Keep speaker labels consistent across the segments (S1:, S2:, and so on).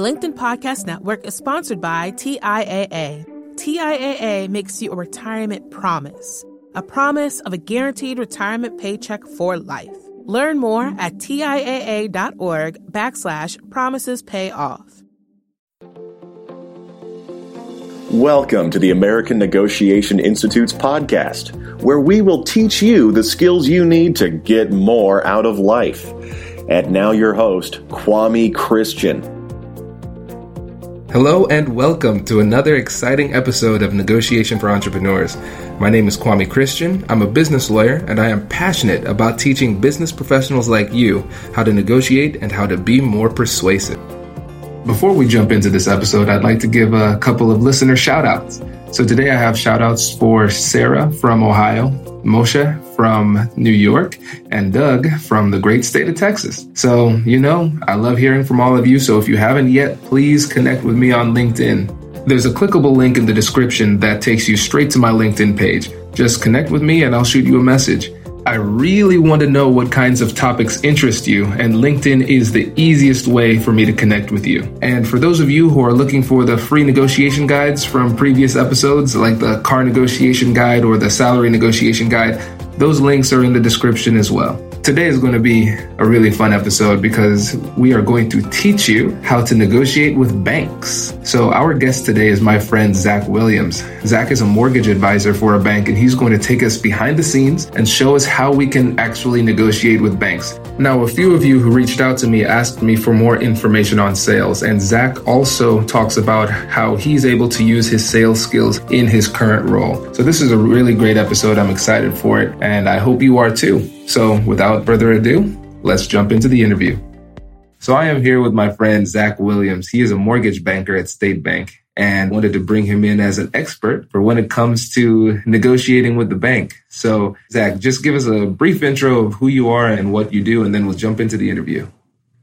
S1: The LinkedIn Podcast Network is sponsored by TIAA. TIAA makes you a retirement promise, a promise of a guaranteed retirement paycheck for life. Learn more at TIAA.org backslash promises pay off.
S2: Welcome to the American Negotiation Institute's podcast, where we will teach you the skills you need to get more out of life. And now, your host, Kwame Christian.
S3: Hello, and welcome to another exciting episode of Negotiation for Entrepreneurs. My name is Kwame Christian. I'm a business lawyer, and I am passionate about teaching business professionals like you how to negotiate and how to be more persuasive. Before we jump into this episode, I'd like to give a couple of listener shout outs. So today I have shout outs for Sarah from Ohio, Moshe from New York, and Doug from the great state of Texas. So, you know, I love hearing from all of you. So if you haven't yet, please connect with me on LinkedIn. There's a clickable link in the description that takes you straight to my LinkedIn page. Just connect with me and I'll shoot you a message. I really want to know what kinds of topics interest you, and LinkedIn is the easiest way for me to connect with you. And for those of you who are looking for the free negotiation guides from previous episodes, like the car negotiation guide or the salary negotiation guide, those links are in the description as well. Today is going to be a really fun episode because we are going to teach you how to negotiate with banks. So, our guest today is my friend Zach Williams. Zach is a mortgage advisor for a bank, and he's going to take us behind the scenes and show us how we can actually negotiate with banks. Now, a few of you who reached out to me asked me for more information on sales, and Zach also talks about how he's able to use his sales skills in his current role. So, this is a really great episode. I'm excited for it, and I hope you are too. So, without further ado, let's jump into the interview. So, I am here with my friend Zach Williams. He is a mortgage banker at State Bank and wanted to bring him in as an expert for when it comes to negotiating with the bank. So, Zach, just give us a brief intro of who you are and what you do, and then we'll jump into the interview.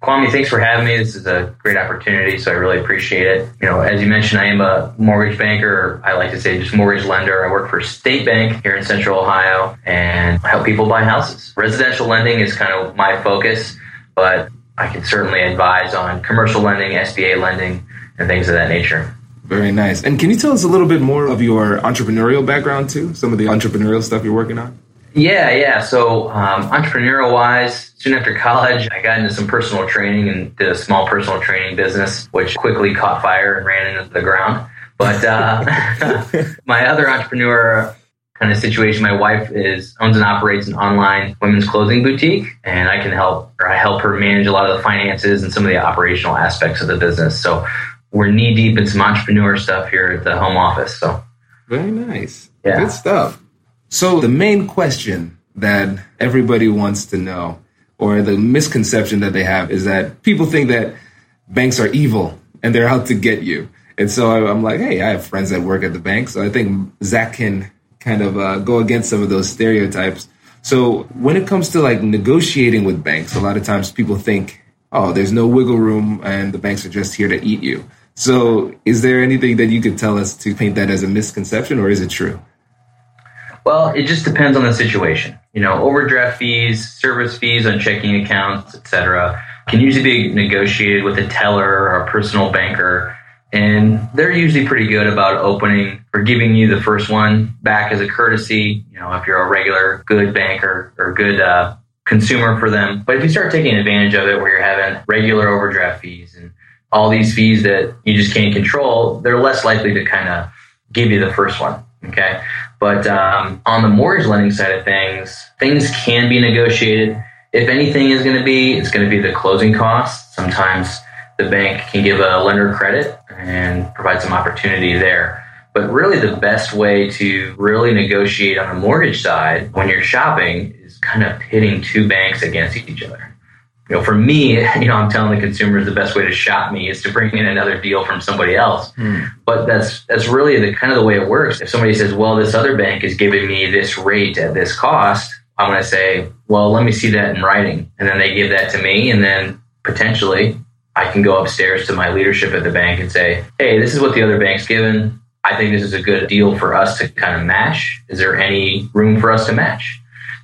S4: Kwame, thanks for having me. This is a great opportunity, so I really appreciate it. You know, as you mentioned, I am a mortgage banker. I like to say just mortgage lender. I work for State Bank here in Central Ohio and help people buy houses. Residential lending is kind of my focus, but I can certainly advise on commercial lending, SBA lending, and things of that nature.
S3: Very nice. And can you tell us a little bit more of your entrepreneurial background too? Some of the entrepreneurial stuff you're working on?
S4: Yeah, yeah. So, um, entrepreneurial wise, soon after college, I got into some personal training and did a small personal training business, which quickly caught fire and ran into the ground. But uh, my other entrepreneur kind of situation, my wife is owns and operates an online women's clothing boutique, and I can help or I help her manage a lot of the finances and some of the operational aspects of the business. So we're knee deep in some entrepreneur stuff here at the home office. So
S3: very nice, yeah. good stuff. So, the main question that everybody wants to know, or the misconception that they have, is that people think that banks are evil and they're out to get you. And so I'm like, hey, I have friends that work at the bank. So I think Zach can kind of uh, go against some of those stereotypes. So when it comes to like negotiating with banks, a lot of times people think, oh, there's no wiggle room and the banks are just here to eat you. So is there anything that you could tell us to paint that as a misconception or is it true?
S4: Well, it just depends on the situation. You know, overdraft fees, service fees on checking accounts, etc., can usually be negotiated with a teller or a personal banker, and they're usually pretty good about opening or giving you the first one back as a courtesy. You know, if you're a regular good banker or good uh, consumer for them. But if you start taking advantage of it, where you're having regular overdraft fees and all these fees that you just can't control, they're less likely to kind of give you the first one. Okay. But um, on the mortgage lending side of things, things can be negotiated. If anything is going to be, it's going to be the closing costs. Sometimes the bank can give a lender credit and provide some opportunity there. But really, the best way to really negotiate on the mortgage side when you're shopping is kind of pitting two banks against each other you know, for me, you know, I'm telling the consumers the best way to shop me is to bring in another deal from somebody else. Mm. But that's that's really the kind of the way it works. If somebody says, "Well, this other bank is giving me this rate at this cost," I'm going to say, "Well, let me see that in writing," and then they give that to me, and then potentially I can go upstairs to my leadership at the bank and say, "Hey, this is what the other bank's given. I think this is a good deal for us to kind of match. Is there any room for us to match?"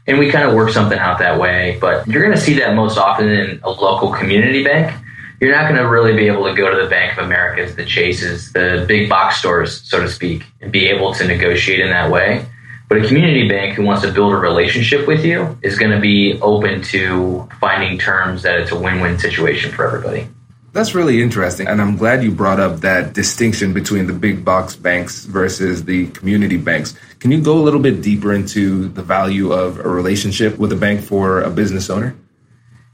S4: And we kind of work something out that way. But you're going to see that most often in a local community bank. you're not going to really be able to go to the Bank of Americas, the Chases, the big box stores, so to speak, and be able to negotiate in that way. But a community bank who wants to build a relationship with you is going to be open to finding terms that it's a win win situation for everybody.
S3: That's really interesting. And I'm glad you brought up that distinction between the big box banks versus the community banks. Can you go a little bit deeper into the value of a relationship with a bank for a business owner?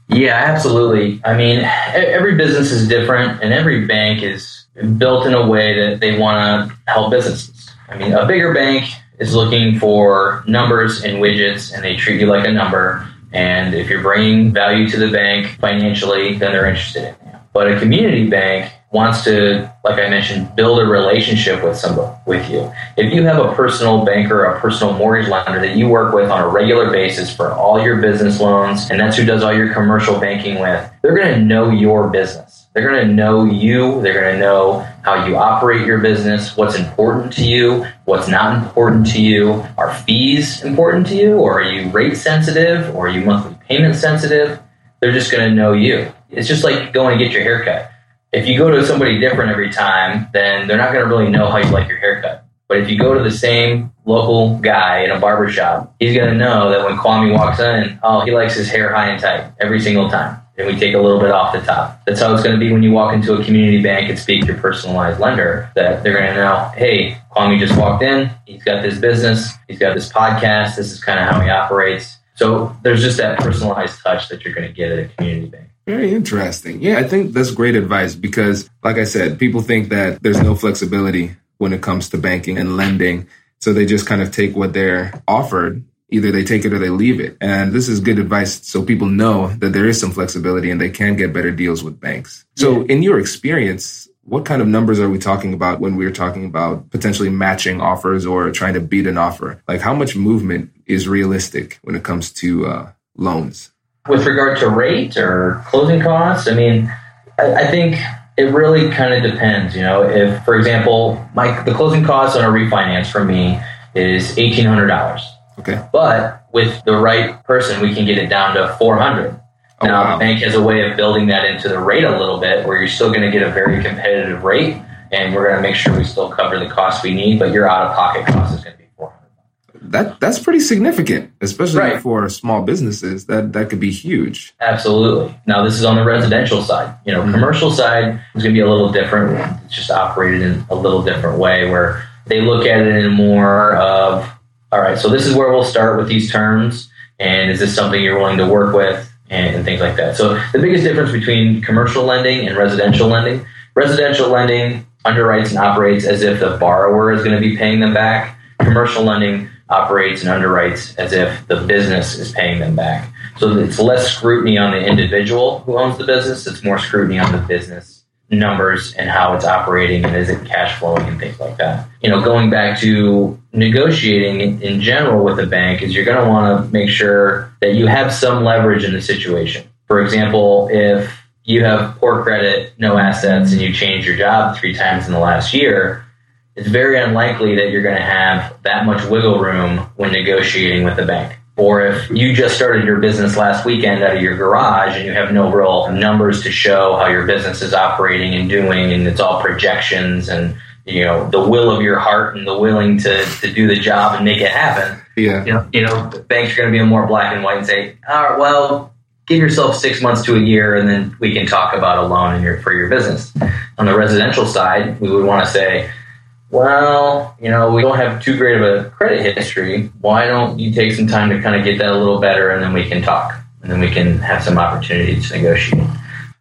S4: Yeah, absolutely. I mean, every business is different, and every bank is built in a way that they want to help businesses. I mean, a bigger bank is looking for numbers and widgets, and they treat you like a number. And if you're bringing value to the bank financially, then they're interested in. But a community bank wants to, like I mentioned, build a relationship with somebody with you. If you have a personal banker, a personal mortgage lender that you work with on a regular basis for all your business loans, and that's who does all your commercial banking with, they're going to know your business. They're going to know you. They're going to know how you operate your business, what's important to you, what's not important to you. Are fees important to you, or are you rate sensitive, or are you monthly payment sensitive? They're just going to know you. It's just like going to get your haircut if you go to somebody different every time, then they're not going to really know how you like your haircut. But if you go to the same local guy in a barber shop, he's going to know that when Kwame walks in, oh, he likes his hair high and tight every single time. And we take a little bit off the top. That's how it's going to be when you walk into a community bank and speak to your personalized lender, that they're going to know, hey, Kwame just walked in. He's got this business. He's got this podcast. This is kind of how he operates. So there's just that personalized touch that you're going to get at a community bank.
S3: Very interesting. Yeah, I think that's great advice because, like I said, people think that there's no flexibility when it comes to banking and lending. So they just kind of take what they're offered. Either they take it or they leave it. And this is good advice so people know that there is some flexibility and they can get better deals with banks. So, in your experience, what kind of numbers are we talking about when we're talking about potentially matching offers or trying to beat an offer? Like, how much movement is realistic when it comes to uh, loans?
S4: With regard to rate or closing costs, I mean, I, I think it really kind of depends. You know, if for example, my the closing costs on a refinance for me is eighteen hundred dollars.
S3: Okay.
S4: But with the right person, we can get it down to four hundred. Oh, now, wow. the bank has a way of building that into the rate a little bit, where you're still going to get a very competitive rate, and we're going to make sure we still cover the costs we need, but your out of pocket cost is going to
S3: that that's pretty significant, especially right. for small businesses. That that could be huge.
S4: Absolutely. Now this is on the residential side. You know, mm-hmm. commercial side is going to be a little different. It's just operated in a little different way where they look at it in more of, all right, so this is where we'll start with these terms, and is this something you're willing to work with, and, and things like that. So the biggest difference between commercial lending and residential lending, residential lending underwrites and operates as if the borrower is going to be paying them back. Commercial lending operates and underwrites as if the business is paying them back. So it's less scrutiny on the individual who owns the business, it's more scrutiny on the business numbers and how it's operating and is it cash flowing and things like that. You know, going back to negotiating in general with a bank is you're going to want to make sure that you have some leverage in the situation. For example, if you have poor credit, no assets, and you change your job three times in the last year, it's very unlikely that you're going to have that much wiggle room when negotiating with the bank. Or if you just started your business last weekend out of your garage and you have no real numbers to show how your business is operating and doing, and it's all projections and you know the will of your heart and the willing to, to do the job and make it happen.
S3: Yeah.
S4: You know, you know, banks are going to be more black and white and say, all right, well, give yourself six months to a year, and then we can talk about a loan in your, for your business. On the residential side, we would want to say, well, you know, we don't have too great of a credit history. Why don't you take some time to kind of get that a little better and then we can talk and then we can have some opportunities to negotiate.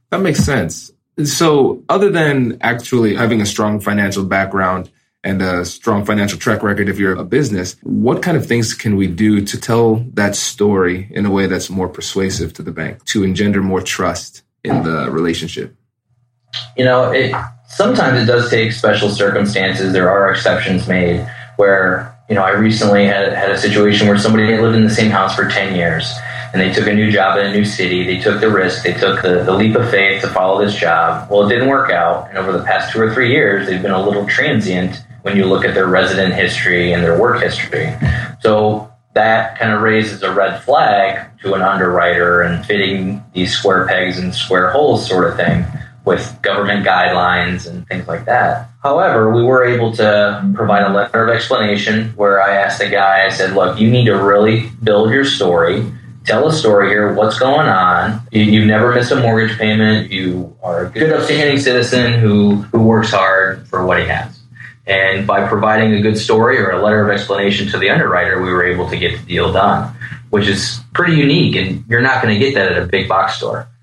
S3: That makes sense. So, other than actually having a strong financial background and a strong financial track record if you're a business, what kind of things can we do to tell that story in a way that's more persuasive to the bank to engender more trust in the relationship?
S4: You know, it, sometimes it does take special circumstances. There are exceptions made where, you know, I recently had, had a situation where somebody lived in the same house for 10 years and they took a new job in a new city. They took the risk, they took the, the leap of faith to follow this job. Well, it didn't work out. And over the past two or three years, they've been a little transient when you look at their resident history and their work history. So that kind of raises a red flag to an underwriter and fitting these square pegs and square holes sort of thing with government guidelines and things like that. However, we were able to provide a letter of explanation where I asked the guy, I said, look, you need to really build your story. Tell a story here. What's going on? You, have never missed a mortgage payment. You are a good, upstanding citizen who, who works hard for what he has. And by providing a good story or a letter of explanation to the underwriter, we were able to get the deal done, which is pretty unique. And you're not going to get that at a big box store.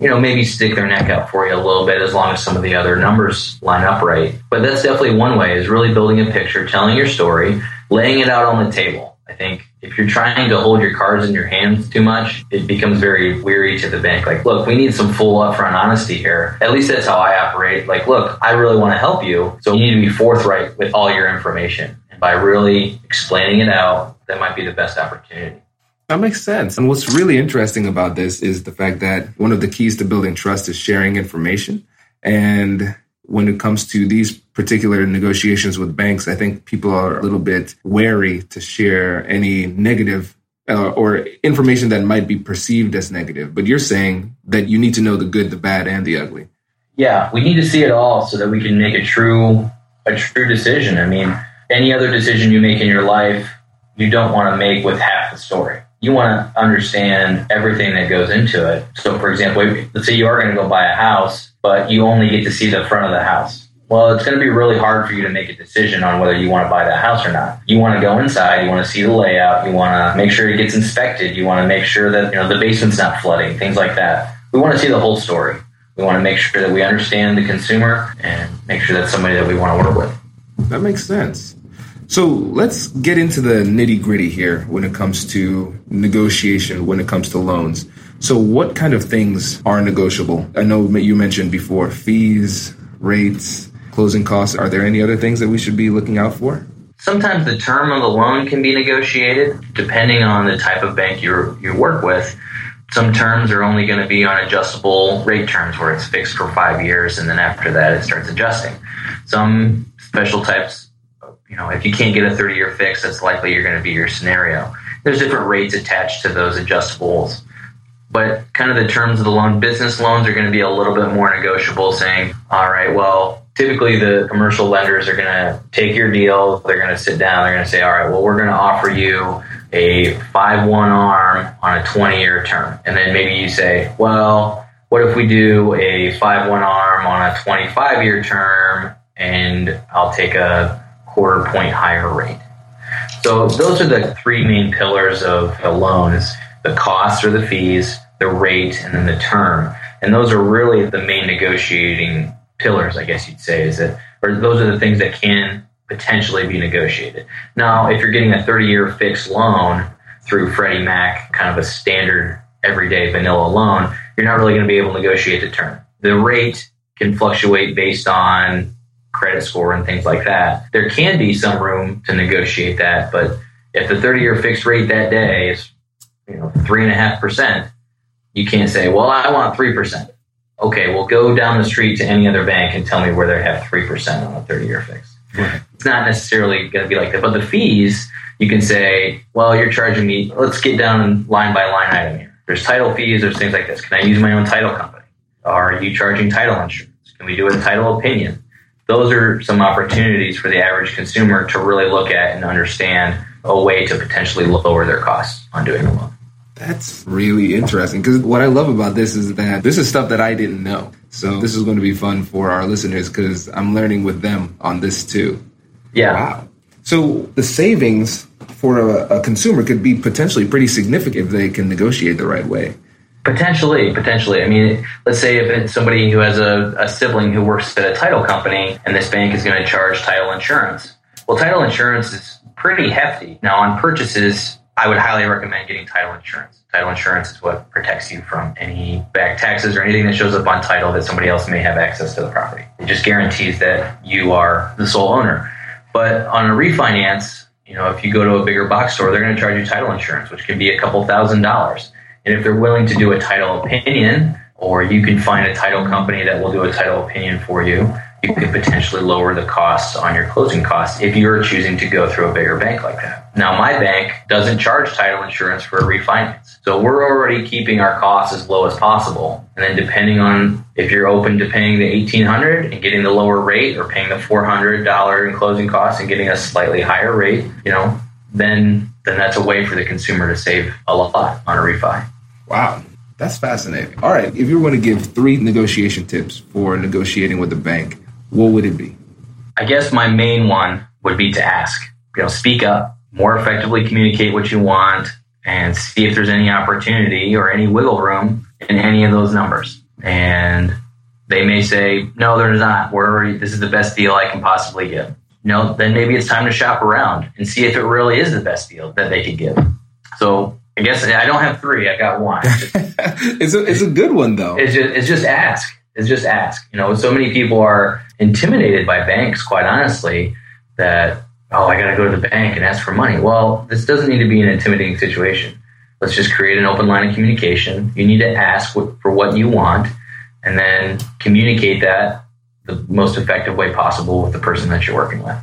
S4: You know, maybe stick their neck out for you a little bit as long as some of the other numbers line up right. But that's definitely one way is really building a picture, telling your story, laying it out on the table. I think if you're trying to hold your cards in your hands too much, it becomes very weary to the bank. Like, look, we need some full upfront honesty here. At least that's how I operate. Like, look, I really want to help you. So you need to be forthright with all your information. And by really explaining it out, that might be the best opportunity.
S3: That makes sense. And what's really interesting about this is the fact that one of the keys to building trust is sharing information. And when it comes to these particular negotiations with banks, I think people are a little bit wary to share any negative uh, or information that might be perceived as negative. But you're saying that you need to know the good, the bad, and the ugly.
S4: Yeah, we need to see it all so that we can make a true a true decision. I mean, any other decision you make in your life, you don't want to make with half the story. You want to understand everything that goes into it. So, for example, let's say you are going to go buy a house but you only get to see the front of the house. Well, it's going to be really hard for you to make a decision on whether you want to buy that house or not. You want to go inside, you want to see the layout, you want to make sure it gets inspected, you want to make sure that you know the basement's not flooding, things like that. We want to see the whole story. We want to make sure that we understand the consumer and make sure that's somebody that we want to work with.
S3: That makes sense. So let's get into the nitty gritty here when it comes to negotiation, when it comes to loans. So, what kind of things are negotiable? I know you mentioned before fees, rates, closing costs. Are there any other things that we should be looking out for?
S4: Sometimes the term of the loan can be negotiated depending on the type of bank you you work with. Some terms are only going to be on adjustable rate terms where it's fixed for five years and then after that it starts adjusting. Some special types, you know, if you can't get a 30 year fix, that's likely you're going to be your scenario. There's different rates attached to those adjustables but kind of the terms of the loan, business loans are going to be a little bit more negotiable, saying, all right, well, typically the commercial lenders are going to take your deal. They're going to sit down. They're going to say, all right, well, we're going to offer you a 5 1 arm on a 20 year term. And then maybe you say, well, what if we do a 5 1 arm on a 25 year term and I'll take a quarter point higher rate? So those are the three main pillars of the loans the costs or the fees, the rate, and then the term. And those are really the main negotiating pillars, I guess you'd say, is that, or those are the things that can potentially be negotiated. Now, if you're getting a 30 year fixed loan through Freddie Mac, kind of a standard everyday vanilla loan, you're not really going to be able to negotiate the term. The rate can fluctuate based on credit score and things like that. There can be some room to negotiate that, but if the 30 year fixed rate that day is you know three and a half percent, you can't say, well, I want three percent. Okay, well, go down the street to any other bank and tell me where they have three percent on a thirty-year fix. Right. It's not necessarily going to be like that, but the fees you can say, well, you're charging me. Let's get down line by line item here. There's title fees. There's things like this. Can I use my own title company? Are you charging title insurance? Can we do a title opinion? Those are some opportunities for the average consumer to really look at and understand a way to potentially lower their costs on doing a loan.
S3: That's really interesting because what I love about this is that this is stuff that I didn't know. So this is going to be fun for our listeners because I'm learning with them on this too.
S4: Yeah.
S3: Wow. So the savings for a, a consumer could be potentially pretty significant if they can negotiate the right way.
S4: Potentially, potentially. I mean, let's say if it's somebody who has a, a sibling who works at a title company and this bank is going to charge title insurance. Well, title insurance is pretty hefty. Now, on purchases, I would highly recommend getting title insurance. Title insurance is what protects you from any back taxes or anything that shows up on title that somebody else may have access to the property. It just guarantees that you are the sole owner. But on a refinance, you know, if you go to a bigger box store, they're going to charge you title insurance, which can be a couple thousand dollars. And if they're willing to do a title opinion, or you can find a title company that will do a title opinion for you, you could potentially lower the costs on your closing costs if you're choosing to go through a bigger bank like that. Now, my bank doesn't charge title insurance for a refinance. So we're already keeping our costs as low as possible. And then depending on if you're open to paying the 1800 and getting the lower rate or paying the $400 in closing costs and getting a slightly higher rate, you know, then then that's a way for the consumer to save a lot on a refi.
S3: Wow. That's fascinating. All right, if you were going to give three negotiation tips for negotiating with a bank, what would it be?
S4: I guess my main one would be to ask. You know, speak up, more effectively communicate what you want, and see if there's any opportunity or any wiggle room in any of those numbers. And they may say, no, there's not. We're already, this is the best deal I can possibly give. No, then maybe it's time to shop around and see if it really is the best deal that they could give. So I guess I don't have three. I got one.
S3: it's a it's a good one though.
S4: It's just it's just ask. It's just ask. You know, so many people are intimidated by banks. Quite honestly, that oh, I got to go to the bank and ask for money. Well, this doesn't need to be an intimidating situation. Let's just create an open line of communication. You need to ask what, for what you want, and then communicate that the most effective way possible with the person that you're working with.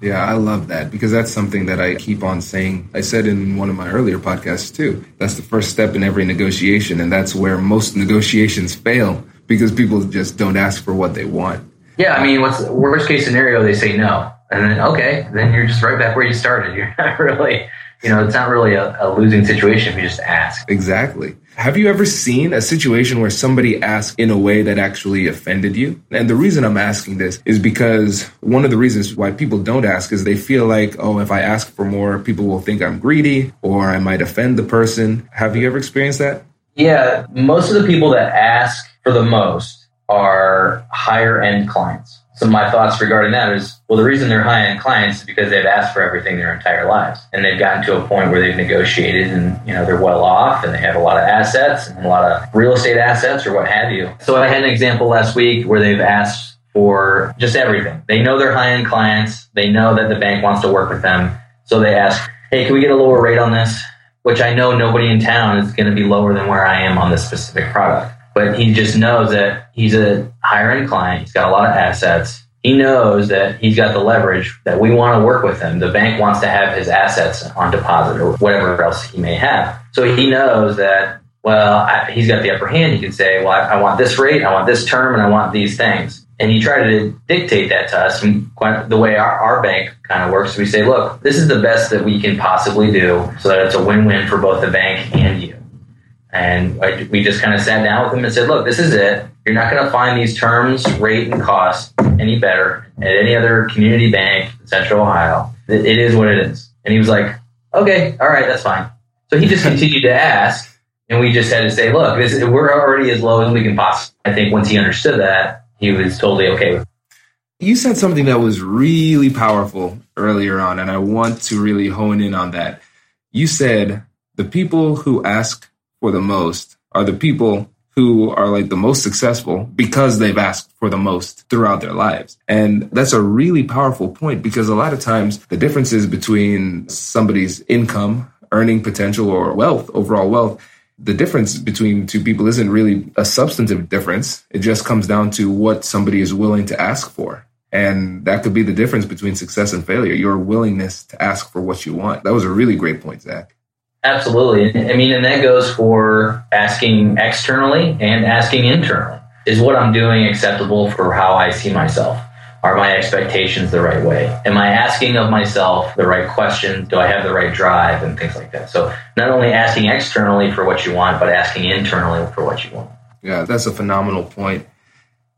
S3: Yeah, I love that because that's something that I keep on saying. I said in one of my earlier podcasts too. That's the first step in every negotiation, and that's where most negotiations fail because people just don't ask for what they want.
S4: Yeah, I mean, what's worst case scenario? They say no, and then okay, then you're just right back where you started. You're not really, you know, it's not really a, a losing situation if you just ask.
S3: Exactly. Have you ever seen a situation where somebody asked in a way that actually offended you? And the reason I'm asking this is because one of the reasons why people don't ask is they feel like, oh, if I ask for more, people will think I'm greedy or I might offend the person. Have you ever experienced that?
S4: Yeah, most of the people that ask for the most are higher end clients. So my thoughts regarding that is, well, the reason they're high end clients is because they've asked for everything their entire lives, and they've gotten to a point where they've negotiated, and you know they're well off, and they have a lot of assets and a lot of real estate assets or what have you. So I had an example last week where they've asked for just everything. They know they're high end clients. They know that the bank wants to work with them, so they ask, "Hey, can we get a lower rate on this?" Which I know nobody in town is going to be lower than where I am on this specific product but he just knows that he's a higher end client. He's got a lot of assets. He knows that he's got the leverage that we want to work with him. The bank wants to have his assets on deposit or whatever else he may have. So he knows that, well, I, he's got the upper hand. He can say, well, I, I, want this rate, I want this term, and I want these things. And he tried to dictate that to us. And the way our, our bank kind of works, we say, look, this is the best that we can possibly do so that it's a win win for both the bank and. And I, we just kind of sat down with him and said, look, this is it. You're not going to find these terms, rate, and cost any better at any other community bank in Central Ohio. It, it is what it is. And he was like, okay, all right, that's fine. So he just continued to ask. And we just had to say, look, this, we're already as low as we can possibly. I think once he understood that, he was totally okay with it.
S3: You said something that was really powerful earlier on, and I want to really hone in on that. You said the people who ask for the most are the people who are like the most successful because they've asked for the most throughout their lives. And that's a really powerful point because a lot of times the differences between somebody's income, earning potential, or wealth, overall wealth, the difference between two people isn't really a substantive difference. It just comes down to what somebody is willing to ask for. And that could be the difference between success and failure, your willingness to ask for what you want. That was a really great point, Zach.
S4: Absolutely. I mean, and that goes for asking externally and asking internally. Is what I'm doing acceptable for how I see myself? Are my expectations the right way? Am I asking of myself the right questions? Do I have the right drive and things like that? So not only asking externally for what you want, but asking internally for what you want.
S3: Yeah, that's a phenomenal point.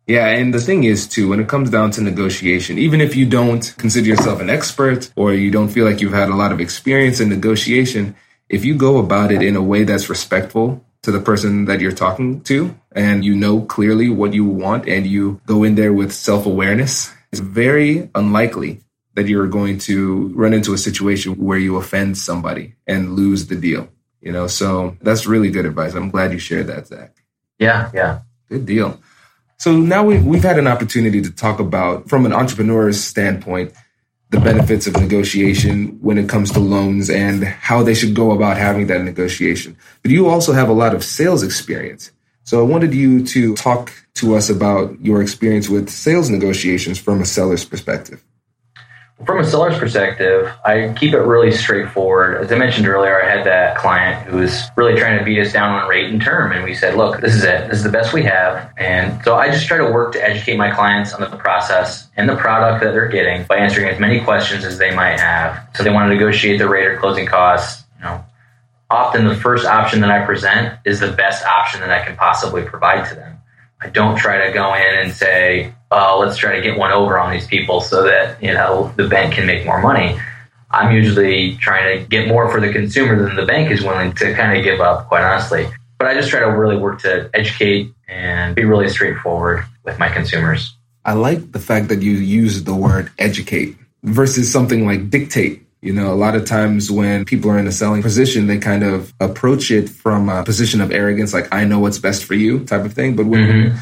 S3: Yeah, and the thing is, too, when it comes down to negotiation, even if you don't consider yourself an expert or you don't feel like you've had a lot of experience in negotiation, if you go about it in a way that's respectful to the person that you're talking to and you know clearly what you want and you go in there with self awareness, it's very unlikely that you're going to run into a situation where you offend somebody and lose the deal. You know, so that's really good advice. I'm glad you shared that, Zach.
S4: Yeah, yeah.
S3: Good deal. So now we've, we've had an opportunity to talk about, from an entrepreneur's standpoint, the benefits of negotiation when it comes to loans and how they should go about having that negotiation. But you also have a lot of sales experience. So I wanted you to talk to us about your experience with sales negotiations from a seller's perspective.
S4: From a seller's perspective, I keep it really straightforward. As I mentioned earlier, I had that client who was really trying to beat us down on rate and term. And we said, look, this is it. This is the best we have. And so I just try to work to educate my clients on the process and the product that they're getting by answering as many questions as they might have. So they want to negotiate the rate or closing costs. You know, often the first option that I present is the best option that I can possibly provide to them. I don't try to go in and say, oh, let's try to get one over on these people so that, you know, the bank can make more money. I'm usually trying to get more for the consumer than the bank is willing to kind of give up, quite honestly. But I just try to really work to educate and be really straightforward with my consumers.
S3: I like the fact that you use the word educate versus something like dictate. You know, a lot of times when people are in a selling position, they kind of approach it from a position of arrogance, like, I know what's best for you type of thing. But when, mm-hmm.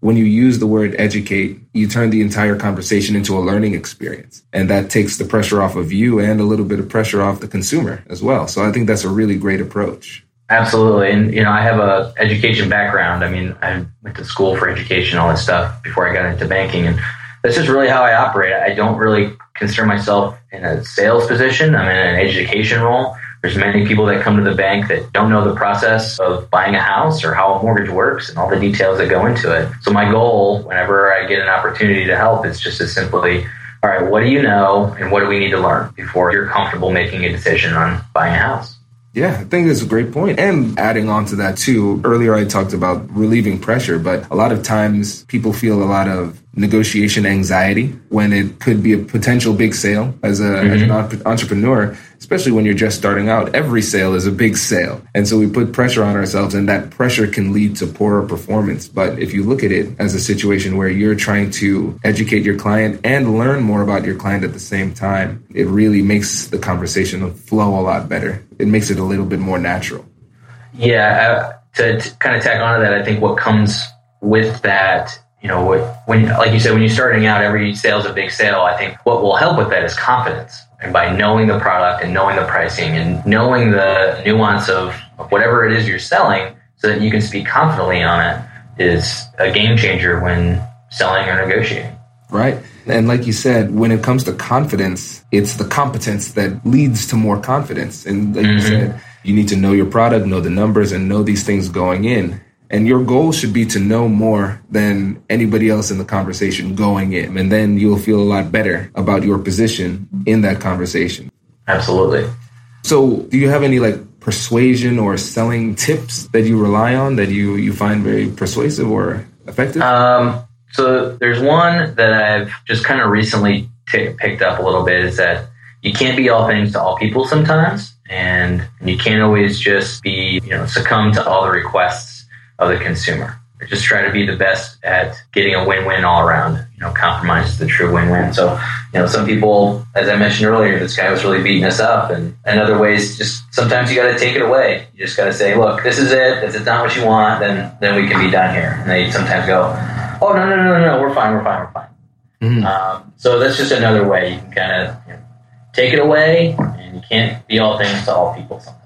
S3: when you use the word educate, you turn the entire conversation into a learning experience. And that takes the pressure off of you and a little bit of pressure off the consumer as well. So I think that's a really great approach.
S4: Absolutely. And, you know, I have a education background. I mean, I went to school for education, all this stuff before I got into banking. And that's just really how I operate. I don't really consider myself in a sales position. I'm in an education role. There's many people that come to the bank that don't know the process of buying a house or how a mortgage works and all the details that go into it. So my goal, whenever I get an opportunity to help, is just to simply, all right, what do you know and what do we need to learn before you're comfortable making a decision on buying a house?
S3: Yeah, I think that's a great point. And adding on to that too, earlier I talked about relieving pressure, but a lot of times people feel a lot of negotiation anxiety when it could be a potential big sale as, a, mm-hmm. as an entrepreneur, especially when you're just starting out. Every sale is a big sale. And so we put pressure on ourselves, and that pressure can lead to poorer performance. But if you look at it as a situation where you're trying to educate your client and learn more about your client at the same time, it really makes the conversation flow a lot better. It makes it a little bit more natural.
S4: Yeah. Uh, to, to kind of tack onto that, I think what comes with that you know, when, like you said, when you're starting out, every sale is a big sale. I think what will help with that is confidence. And by knowing the product and knowing the pricing and knowing the nuance of, of whatever it is you're selling so that you can speak confidently on it is a game changer when selling or negotiating.
S3: Right. And like you said, when it comes to confidence, it's the competence that leads to more confidence. And like mm-hmm. you said, you need to know your product, know the numbers, and know these things going in. And your goal should be to know more than anybody else in the conversation going in. And then you'll feel a lot better about your position in that conversation.
S4: Absolutely.
S3: So, do you have any like persuasion or selling tips that you rely on that you, you find very persuasive or effective?
S4: Um, so, there's one that I've just kind of recently t- picked up a little bit is that you can't be all things to all people sometimes. And you can't always just be, you know, succumb to all the requests of the consumer. I just try to be the best at getting a win-win all around. You know, compromise is the true win-win. So, you know, some people, as I mentioned earlier, this guy was really beating us up, and in other ways, just sometimes you got to take it away. You just got to say, look, this is it. If it's not what you want, then then we can be done here. And they sometimes go, oh no no no no no, we're fine, we're fine, we're fine. Mm-hmm. Um, so that's just another way you can kind of you know, take it away, and you can't be all things to all people. Sometimes.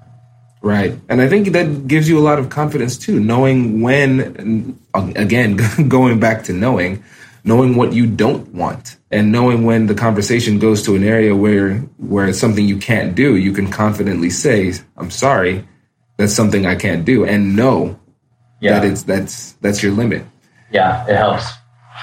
S3: Right. And I think that gives you a lot of confidence too, knowing when, again, going back to knowing, knowing what you don't want and knowing when the conversation goes to an area where, where it's something you can't do, you can confidently say, I'm sorry, that's something I can't do and know yeah. that it's, that's, that's your limit.
S4: Yeah, it helps.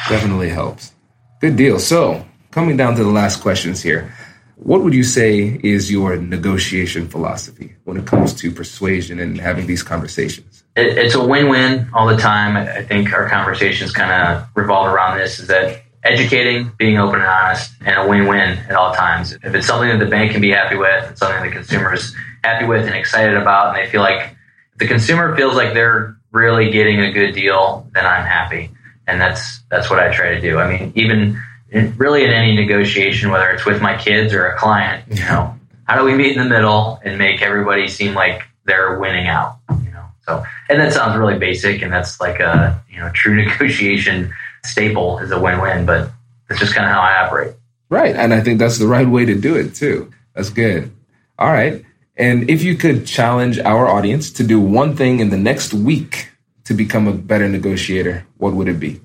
S3: Definitely helps. Good deal. So, coming down to the last questions here, what would you say is your negotiation philosophy when it comes to persuasion and having these conversations?
S4: It, it's a win-win all the time. I think our conversations kind of revolve around this: is that educating, being open and honest, and a win-win at all times. If it's something that the bank can be happy with, it's something the consumer is happy with and excited about, and they feel like if the consumer feels like they're really getting a good deal, then I'm happy, and that's that's what I try to do. I mean, even really in any negotiation, whether it's with my kids or a client, you know, how do we meet in the middle and make everybody seem like they're winning out? You know, so and that sounds really basic, and that's like a you know true negotiation staple is a win-win, but that's just kind of how I operate.
S3: Right, and I think that's the right way to do it too. That's good. All right. And if you could challenge our audience to do one thing in the next week to become a better negotiator, what would it be?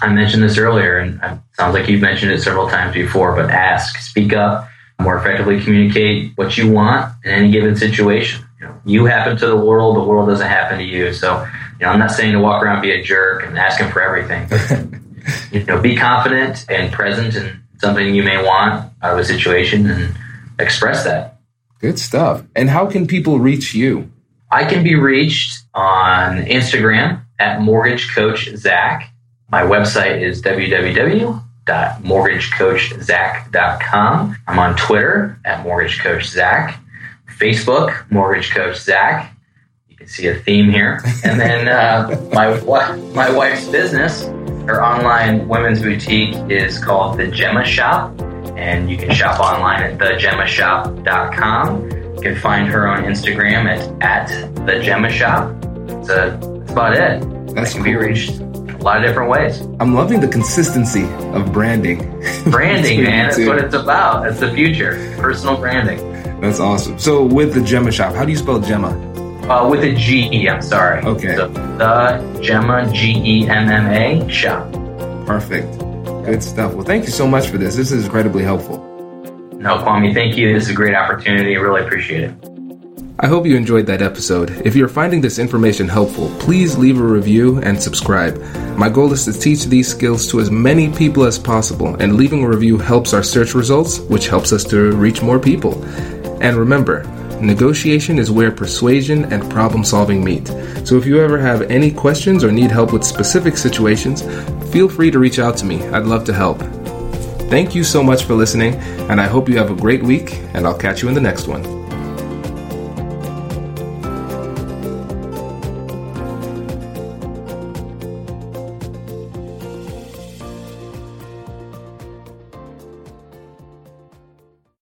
S4: I mentioned this earlier, and it sounds like you've mentioned it several times before, but ask, speak up, more effectively communicate what you want in any given situation. You, know, you happen to the world, the world doesn't happen to you. So, you know, I'm not saying to walk around be a jerk and asking for everything. you know, be confident and present in something you may want out of a situation and express that.
S3: Good stuff. And how can people reach you?
S4: I can be reached on Instagram at Mortgage Coach Zach. My website is www.mortgagecoachzach.com. I'm on Twitter at Mortgage Coach Zach, Facebook Mortgage Coach Zach. You can see a theme here. And then uh, my my wife's business, her online women's boutique, is called the Gemma Shop, and you can shop online at thegemmashop.com. You can find her on Instagram at at the Gemma Shop. That's, that's about it.
S3: That's
S4: I can
S3: cool.
S4: be reached a lot of different ways.
S3: I'm loving the consistency of branding.
S4: Branding, man, that's what it's about. That's the future. Personal branding.
S3: That's awesome. So with the Gemma shop, how do you spell Gemma?
S4: Uh, with a G, I'm sorry.
S3: Okay.
S4: So the Gemma, G E M M A shop.
S3: Perfect. Good stuff. Well, thank you so much for this. This is incredibly helpful.
S4: No, Kwame, thank you. This is a great opportunity. I really appreciate it.
S3: I hope you enjoyed that episode. If you're finding this information helpful, please leave a review and subscribe. My goal is to teach these skills to as many people as possible, and leaving a review helps our search results, which helps us to reach more people. And remember, negotiation is where persuasion and problem solving meet. So if you ever have any questions or need help with specific situations, feel free to reach out to me. I'd love to help. Thank you so much for listening, and I hope you have a great week, and I'll catch you in the next one.